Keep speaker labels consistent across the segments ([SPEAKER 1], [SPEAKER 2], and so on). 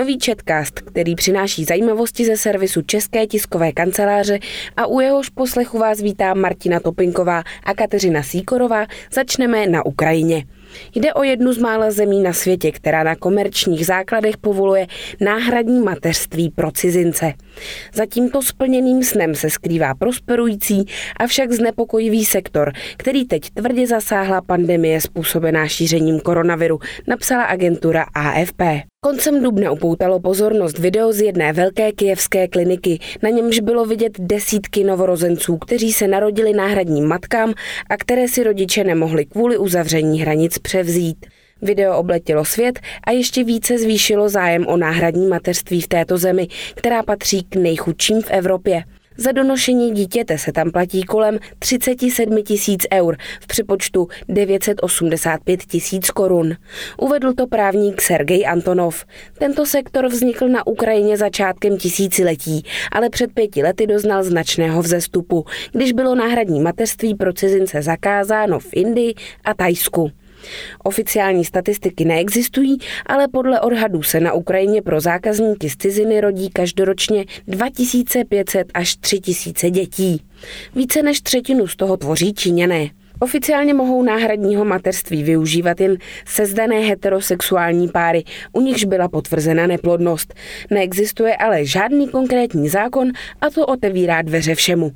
[SPEAKER 1] Nový chatcast, který přináší zajímavosti ze servisu České tiskové kanceláře a u jehož poslechu vás vítá Martina Topinková a Kateřina Síkorová, začneme na Ukrajině. Jde o jednu z mála zemí na světě, která na komerčních základech povoluje náhradní mateřství pro cizince. Za tímto splněným snem se skrývá prosperující, avšak znepokojivý sektor, který teď tvrdě zasáhla pandemie způsobená šířením koronaviru, napsala agentura AFP. Koncem dubna upoutalo pozornost video z jedné velké kijevské kliniky, na němž bylo vidět desítky novorozenců, kteří se narodili náhradním matkám a které si rodiče nemohli kvůli uzavření hranic převzít. Video obletilo svět a ještě více zvýšilo zájem o náhradní mateřství v této zemi, která patří k nejchudším v Evropě. Za donošení dítěte se tam platí kolem 37 tisíc eur, v přepočtu 985 tisíc korun. Uvedl to právník Sergej Antonov. Tento sektor vznikl na Ukrajině začátkem tisíciletí, ale před pěti lety doznal značného vzestupu, když bylo náhradní mateřství pro cizince zakázáno v Indii a Tajsku. Oficiální statistiky neexistují, ale podle odhadů se na Ukrajině pro zákazníky z ciziny rodí každoročně 2500 až 3000 dětí. Více než třetinu z toho tvoří Číňané. Oficiálně mohou náhradního mateřství využívat jen sezdané heterosexuální páry, u nichž byla potvrzena neplodnost. Neexistuje ale žádný konkrétní zákon a to otevírá dveře všemu.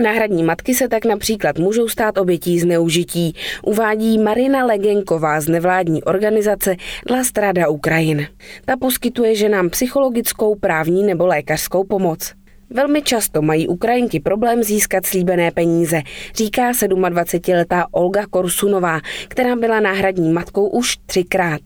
[SPEAKER 1] Náhradní matky se tak například můžou stát obětí zneužití, uvádí Marina Legenková z nevládní organizace La Strada Ukrajin. Ta poskytuje ženám psychologickou, právní nebo lékařskou pomoc. Velmi často mají Ukrajinky problém získat slíbené peníze, říká 27-letá Olga Korsunová, která byla náhradní matkou už třikrát.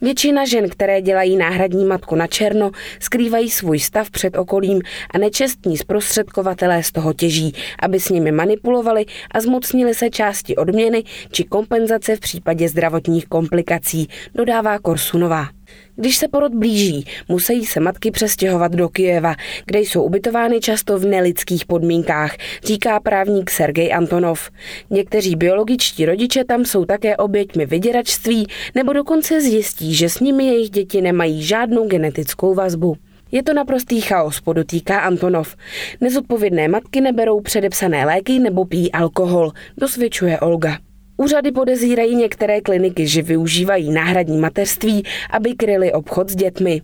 [SPEAKER 1] Většina žen, které dělají náhradní matku na černo, skrývají svůj stav před okolím a nečestní zprostředkovatelé z toho těží, aby s nimi manipulovali a zmocnili se části odměny či kompenzace v případě zdravotních komplikací, dodává Korsunová. Když se porod blíží, musí se matky přestěhovat do Kijeva, kde jsou ubytovány často v nelidských podmínkách, říká právník Sergej Antonov. Někteří biologičtí rodiče tam jsou také oběťmi vyděračství nebo dokonce zjistí, že s nimi jejich děti nemají žádnou genetickou vazbu. Je to naprostý chaos, podotýká Antonov. Nezodpovědné matky neberou předepsané léky nebo pijí alkohol, dosvědčuje Olga. Úřady podezírají některé kliniky, že využívají náhradní mateřství, aby kryli obchod s dětmi.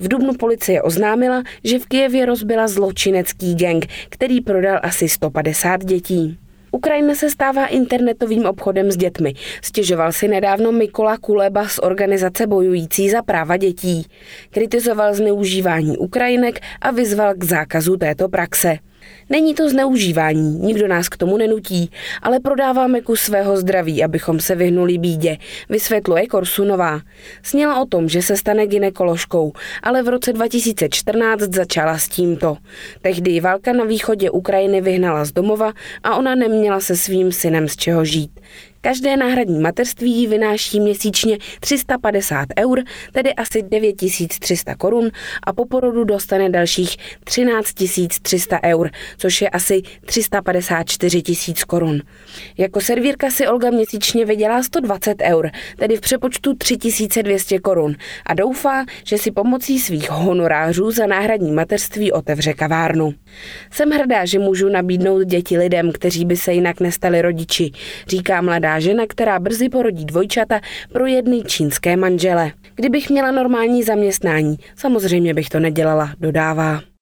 [SPEAKER 1] V Dubnu policie oznámila, že v Kijevě rozbila zločinecký gang, který prodal asi 150 dětí. Ukrajina se stává internetovým obchodem s dětmi. Stěžoval si nedávno Mikola Kuleba z organizace bojující za práva dětí. Kritizoval zneužívání Ukrajinek a vyzval k zákazu této praxe. Není to zneužívání, nikdo nás k tomu nenutí, ale prodáváme kus svého zdraví, abychom se vyhnuli bídě, vysvětluje Korsunová. Sněla o tom, že se stane ginekoložkou, ale v roce 2014 začala s tímto. Tehdy válka na východě Ukrajiny vyhnala z domova a ona neměla se svým synem z čeho žít. Každé náhradní mateřství vynáší měsíčně 350 eur, tedy asi 9300 korun a po porodu dostane dalších 13 300 eur, což je asi 354 tisíc korun. Jako servírka si Olga měsíčně vydělá 120 eur, tedy v přepočtu 3200 korun a doufá, že si pomocí svých honorářů za náhradní mateřství otevře kavárnu. Jsem hrdá, že můžu nabídnout děti lidem, kteří by se jinak nestali rodiči, říká mladá žena, která brzy porodí dvojčata pro jedny čínské manžele. Kdybych měla normální zaměstnání, samozřejmě bych to nedělala, dodává.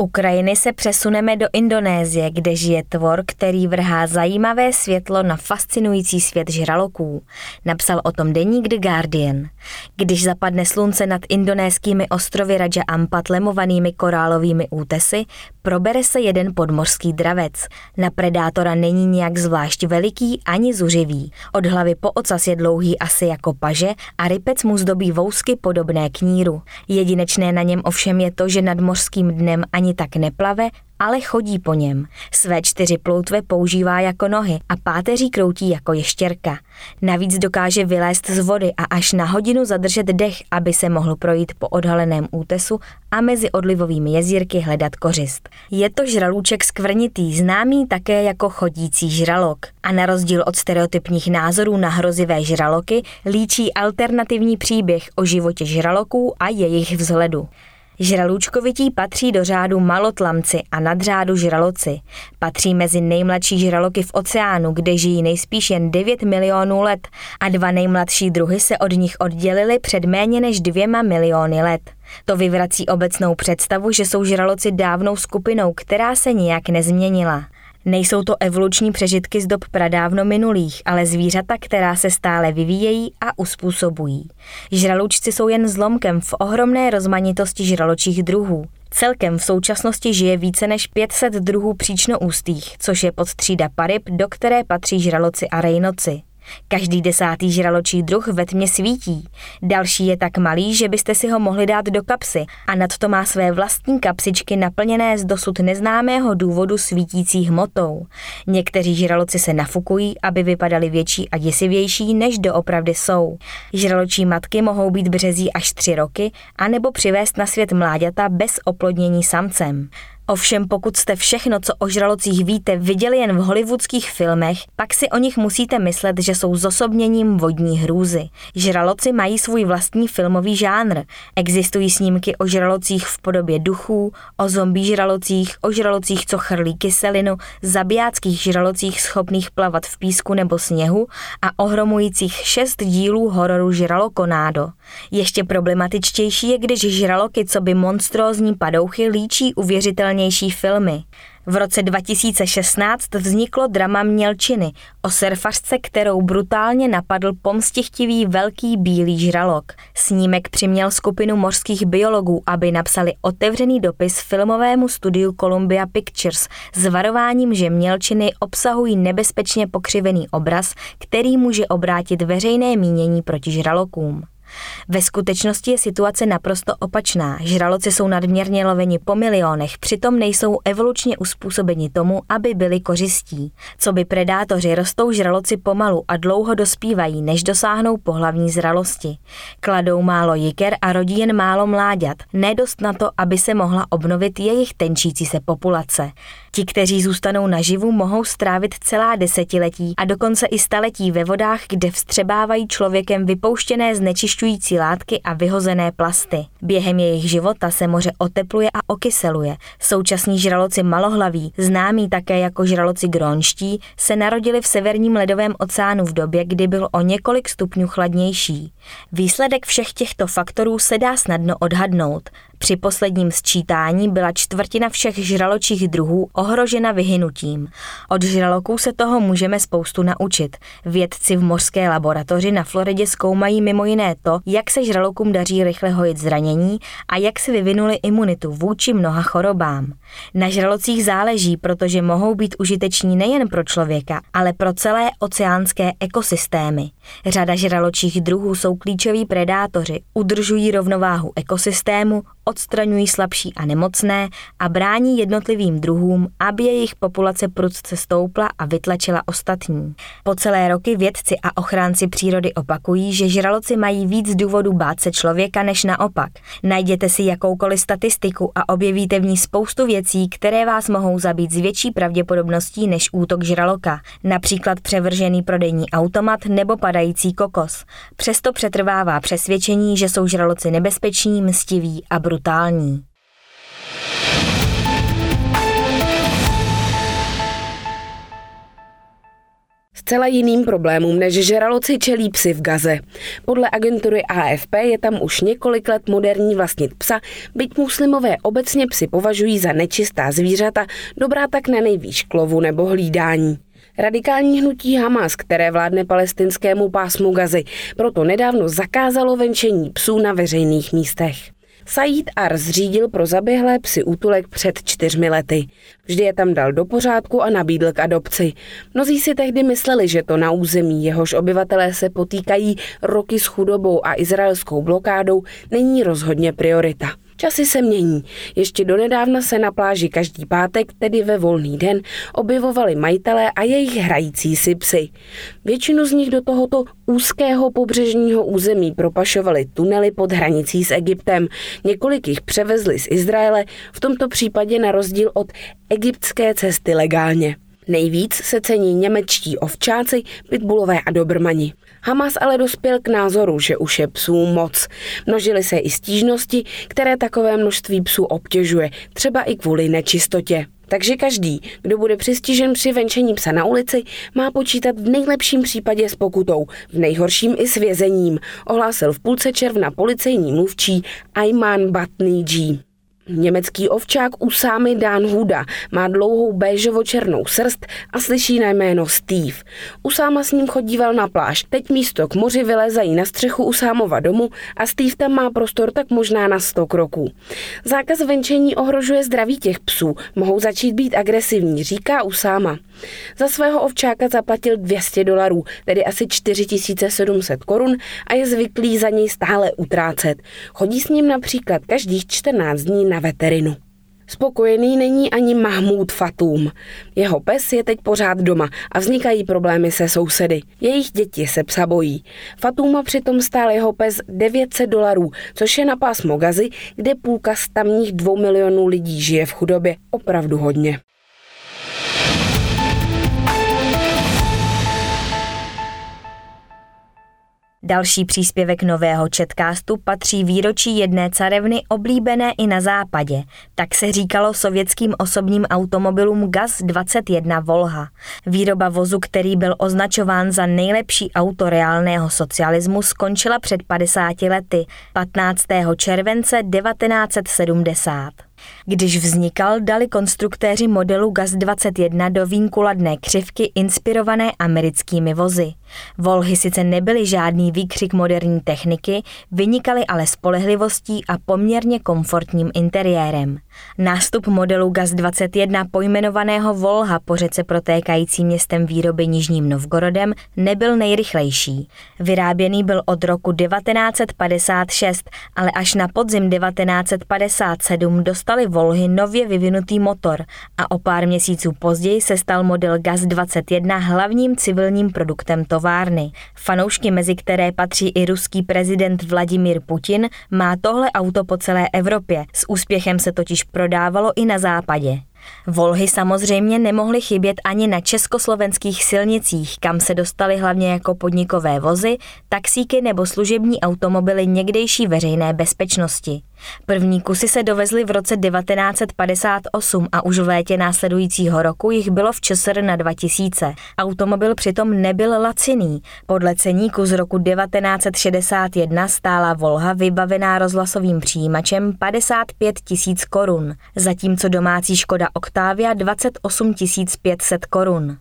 [SPEAKER 2] Ukrajiny se přesuneme do Indonésie, kde žije tvor, který vrhá zajímavé světlo na fascinující svět žraloků. Napsal o tom deník The Guardian. Když zapadne slunce nad indonéskými ostrovy Raja Ampat lemovanými korálovými útesy, probere se jeden podmořský dravec. Na predátora není nějak zvlášť veliký ani zuřivý. Od hlavy po ocas je dlouhý asi jako paže a rypec mu zdobí vousky podobné kníru. Jedinečné na něm ovšem je to, že nad mořským dnem ani tak neplave ale chodí po něm. Své čtyři ploutve používá jako nohy a páteří kroutí jako ještěrka. Navíc dokáže vylézt z vody a až na hodinu zadržet dech, aby se mohl projít po odhaleném útesu a mezi odlivovými jezírky hledat kořist. Je to žralůček skvrnitý, známý také jako chodící žralok. A na rozdíl od stereotypních názorů na hrozivé žraloky líčí alternativní příběh o životě žraloků a jejich vzhledu. Žralůčkovití patří do řádu malotlamci a nadřádu žraloci. Patří mezi nejmladší žraloky v oceánu, kde žijí nejspíš jen 9 milionů let a dva nejmladší druhy se od nich oddělily před méně než dvěma miliony let. To vyvrací obecnou představu, že jsou žraloci dávnou skupinou, která se nijak nezměnila. Nejsou to evoluční přežitky z dob pradávno minulých, ale zvířata, která se stále vyvíjejí a uspůsobují. Žraločci jsou jen zlomkem v ohromné rozmanitosti žraločích druhů. Celkem v současnosti žije více než 500 druhů příčnoústých, což je podtřída paryb, do které patří žraloci a rejnoci. Každý desátý žraločí druh ve tmě svítí. Další je tak malý, že byste si ho mohli dát do kapsy a nad to má své vlastní kapsičky naplněné z dosud neznámého důvodu svítící hmotou. Někteří žraloci se nafukují, aby vypadali větší a děsivější, než doopravdy jsou. Žraločí matky mohou být březí až tři roky, anebo přivést na svět mláďata bez oplodnění samcem. Ovšem pokud jste všechno, co o žralocích víte, viděli jen v hollywoodských filmech, pak si o nich musíte myslet, že jsou zosobněním vodní hrůzy. Žraloci mají svůj vlastní filmový žánr. Existují snímky o žralocích v podobě duchů, o zombie žralocích, o žralocích, co chrlí kyselinu, zabijáckých žralocích schopných plavat v písku nebo sněhu a ohromujících šest dílů hororu Žralokonádo. Ještě problematičtější je, když žraloky, co by monstrózní padouchy, líčí uvěřitelnější filmy. V roce 2016 vzniklo drama Mělčiny o surfařce, kterou brutálně napadl pomstichtivý velký bílý žralok. Snímek přiměl skupinu mořských biologů, aby napsali otevřený dopis filmovému studiu Columbia Pictures s varováním, že mělčiny obsahují nebezpečně pokřivený obraz, který může obrátit veřejné mínění proti žralokům. Ve skutečnosti je situace naprosto opačná. Žraloci jsou nadměrně loveni po milionech, přitom nejsou evolučně uspůsobeni tomu, aby byli kořistí. Co by predátoři rostou žraloci pomalu a dlouho dospívají, než dosáhnou pohlavní zralosti. Kladou málo jiker a rodí jen málo mláďat, nedost na to, aby se mohla obnovit jejich tenčící se populace. Ti, kteří zůstanou naživu, mohou strávit celá desetiletí a dokonce i staletí ve vodách, kde vstřebávají člověkem vypouštěné znečišťující látky a vyhozené plasty. Během jejich života se moře otepluje a okyseluje. Současní žraloci malohlaví, známí také jako žraloci gronští, se narodili v severním ledovém oceánu v době, kdy byl o několik stupňů chladnější. Výsledek všech těchto faktorů se dá snadno odhadnout. Při posledním sčítání byla čtvrtina všech žraločích druhů ohrožena vyhynutím. Od žraloků se toho můžeme spoustu naučit. Vědci v mořské laboratoři na Floridě zkoumají mimo jiné to, jak se žralokům daří rychle hojit zranění a jak si vyvinuli imunitu vůči mnoha chorobám. Na žralocích záleží, protože mohou být užiteční nejen pro člověka, ale pro celé oceánské ekosystémy. Řada žraločích druhů jsou klíčoví predátoři, udržují rovnováhu ekosystému, odstraňují slabší a nemocné a brání jednotlivým druhům, aby jejich populace prudce stoupla a vytlačila ostatní. Po celé roky vědci a ochránci přírody opakují, že žraloci mají víc důvodů bát se člověka než naopak. Najděte si jakoukoliv statistiku a objevíte v ní spoustu věcí, které vás mohou zabít s větší pravděpodobností než útok žraloka, například převržený prodejní automat nebo padající kokos. Přesto přetrvává přesvědčení, že jsou žraloci nebezpeční, mstiví a brutální brutální.
[SPEAKER 1] Zcela jiným problémům než žraloci čelí psy v Gaze. Podle agentury AFP je tam už několik let moderní vlastnit psa, byť muslimové obecně psy považují za nečistá zvířata, dobrá tak na nejvýš klovu nebo hlídání. Radikální hnutí Hamas, které vládne palestinskému pásmu Gazy, proto nedávno zakázalo venčení psů na veřejných místech. Said Ar zřídil pro zaběhlé psy útulek před čtyřmi lety. Vždy je tam dal do pořádku a nabídl k adopci. Mnozí si tehdy mysleli, že to na území, jehož obyvatelé se potýkají roky s chudobou a izraelskou blokádou, není rozhodně priorita. Časy se mění. Ještě donedávna se na pláži každý pátek, tedy ve volný den, objevovali majitelé a jejich hrající si psy. Většinu z nich do tohoto úzkého pobřežního území propašovali tunely pod hranicí s Egyptem. Několik jich převezli z Izraele, v tomto případě na rozdíl od egyptské cesty legálně. Nejvíc se cení němečtí ovčáci, pitbullové a dobrmani. Hamas ale dospěl k názoru, že už je psů moc. Množily se i stížnosti, které takové množství psů obtěžuje, třeba i kvůli nečistotě. Takže každý, kdo bude přistižen při venčení psa na ulici, má počítat v nejlepším případě s pokutou, v nejhorším i s vězením, ohlásil v půlce června policejní mluvčí Ayman Batný G. Německý ovčák Usámy Dan Huda má dlouhou béžovo-černou srst a slyší na jméno Steve. Usáma s ním chodíval na pláž. Teď místo k moři vylezají na střechu Usámova domu a Steve tam má prostor tak možná na 100 kroků. Zákaz venčení ohrožuje zdraví těch psů. Mohou začít být agresivní, říká Usáma. Za svého ovčáka zaplatil 200 dolarů, tedy asi 4700 korun a je zvyklý za něj stále utrácet. Chodí s ním například každých 14 dní na veterinu. Spokojený není ani Mahmud Fatum. Jeho pes je teď pořád doma a vznikají problémy se sousedy. Jejich děti se psa bojí. Fatuma přitom stál jeho pes 900 dolarů, což je na pásmo Gazy, kde půlka z tamních dvou milionů lidí žije v chudobě. Opravdu hodně.
[SPEAKER 2] Další příspěvek nového četkástu patří výročí jedné carevny oblíbené i na západě. Tak se říkalo sovětským osobním automobilům GAZ-21 Volha. Výroba vozu, který byl označován za nejlepší auto reálného socialismu, skončila před 50 lety, 15. července 1970. Když vznikal, dali konstruktéři modelu GAZ-21 do vínku ladné křivky inspirované americkými vozy. Volhy sice nebyly žádný výkřik moderní techniky, vynikaly ale spolehlivostí a poměrně komfortním interiérem. Nástup modelu GAZ-21 pojmenovaného Volha po řece protékající městem výroby Nižním Novgorodem nebyl nejrychlejší. Vyráběný byl od roku 1956, ale až na podzim 1957 dostali Volhy nově vyvinutý motor a o pár měsíců později se stal model GAZ-21 hlavním civilním produktem továrny. Fanoušky, mezi které patří i ruský prezident Vladimír Putin, má tohle auto po celé Evropě. S úspěchem se totiž prodávalo i na západě. Volhy samozřejmě nemohly chybět ani na československých silnicích, kam se dostaly hlavně jako podnikové vozy, taxíky nebo služební automobily někdejší veřejné bezpečnosti. První kusy se dovezly v roce 1958 a už v létě následujícího roku jich bylo v ČSR na 2000. Automobil přitom nebyl laciný. Podle ceníku z roku 1961 stála Volha vybavená rozhlasovým přijímačem 55 tisíc korun, zatímco domácí Škoda Octavia 28 500 korun.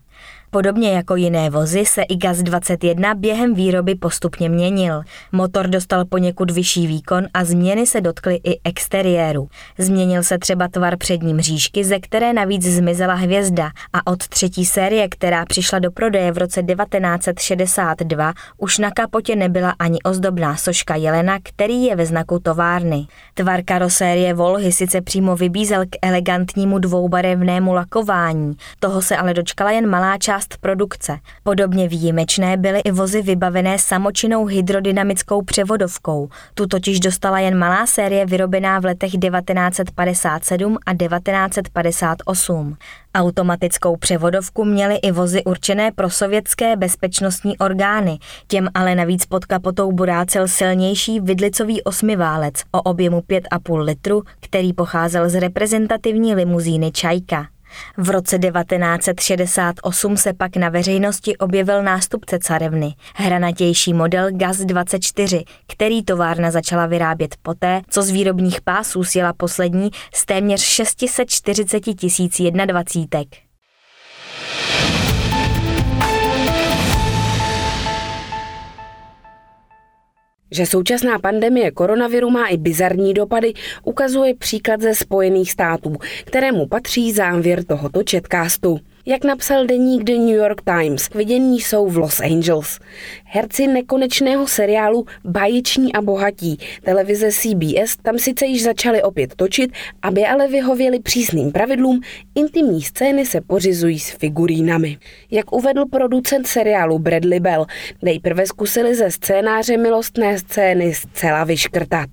[SPEAKER 2] Podobně jako jiné vozy se i GAZ-21 během výroby postupně měnil. Motor dostal poněkud vyšší výkon a změny se dotkly i exteriéru. Změnil se třeba tvar přední mřížky, ze které navíc zmizela hvězda a od třetí série, která přišla do prodeje v roce 1962, už na kapotě nebyla ani ozdobná soška jelena, který je ve znaku továrny. Tvar karosérie Volhy sice přímo vybízel k elegantnímu dvoubarevnému lakování, toho se ale dočkala jen malá část část produkce. Podobně výjimečné byly i vozy vybavené samočinnou hydrodynamickou převodovkou. Tu totiž dostala jen malá série vyrobená v letech 1957 a 1958. Automatickou převodovku měly i vozy určené pro sovětské bezpečnostní orgány, těm ale navíc pod kapotou burácel silnější vidlicový osmiválec o objemu 5,5 litru, který pocházel z reprezentativní limuzíny Čajka. V roce 1968 se pak na veřejnosti objevil nástupce carevny, hranatější model GAZ-24, který továrna začala vyrábět poté, co z výrobních pásů sjela poslední z téměř 640 tisíc jednadvacítek.
[SPEAKER 1] Že současná pandemie koronaviru má i bizarní dopady, ukazuje příklad ze Spojených států, kterému patří závěr tohoto četkástu. Jak napsal deník The New York Times, vidění jsou v Los Angeles. Herci nekonečného seriálu Báječní a bohatí televize CBS tam sice již začali opět točit, aby ale vyhověli přísným pravidlům, intimní scény se pořizují s figurínami. Jak uvedl producent seriálu Bradley Bell, nejprve zkusili ze scénáře milostné scény zcela vyškrtat.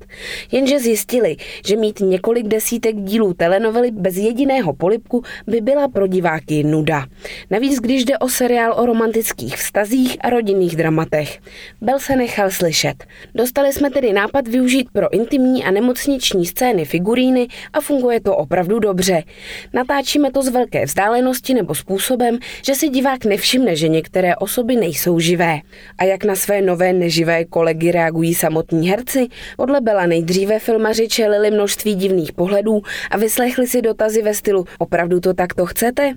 [SPEAKER 1] Jenže zjistili, že mít několik desítek dílů telenovely bez jediného polipku by byla pro diváky nuda. Navíc, když jde o seriál o romantických vztazích a rodinných dramatech. Bell se nechal slyšet. Dostali jsme tedy nápad využít pro intimní a nemocniční scény figuríny a funguje to opravdu dobře. Natáčíme to z velké vzdálenosti nebo způsobem, že si divák nevšimne, že některé osoby nejsou živé. A jak na své nové neživé kolegy reagují samotní herci? Podle Bela nejdříve filmaři čelili množství divných pohledů a vyslechli si dotazy ve stylu opravdu to takto chcete?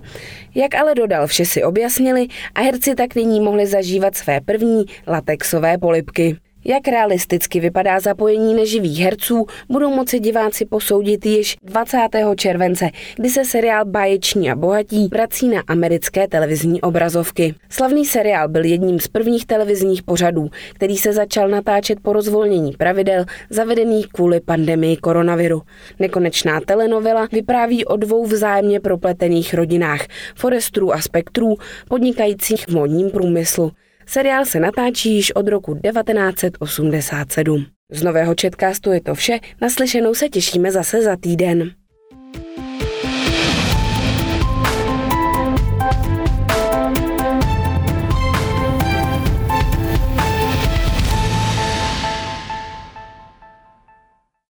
[SPEAKER 1] Jak ale dodal, vše si objasnili a herci tak nyní mohli zažívat své první latexové polipky. Jak realisticky vypadá zapojení neživých herců, budou moci diváci posoudit již 20. července, kdy se seriál Báječní a bohatí vrací na americké televizní obrazovky. Slavný seriál byl jedním z prvních televizních pořadů, který se začal natáčet po rozvolnění pravidel zavedených kvůli pandemii koronaviru. Nekonečná telenovela vypráví o dvou vzájemně propletených rodinách, Forestrů a Spektrů, podnikajících v modním průmyslu. Seriál se natáčí již od roku 1987. Z nového četkástu je to vše, naslyšenou se těšíme zase za týden.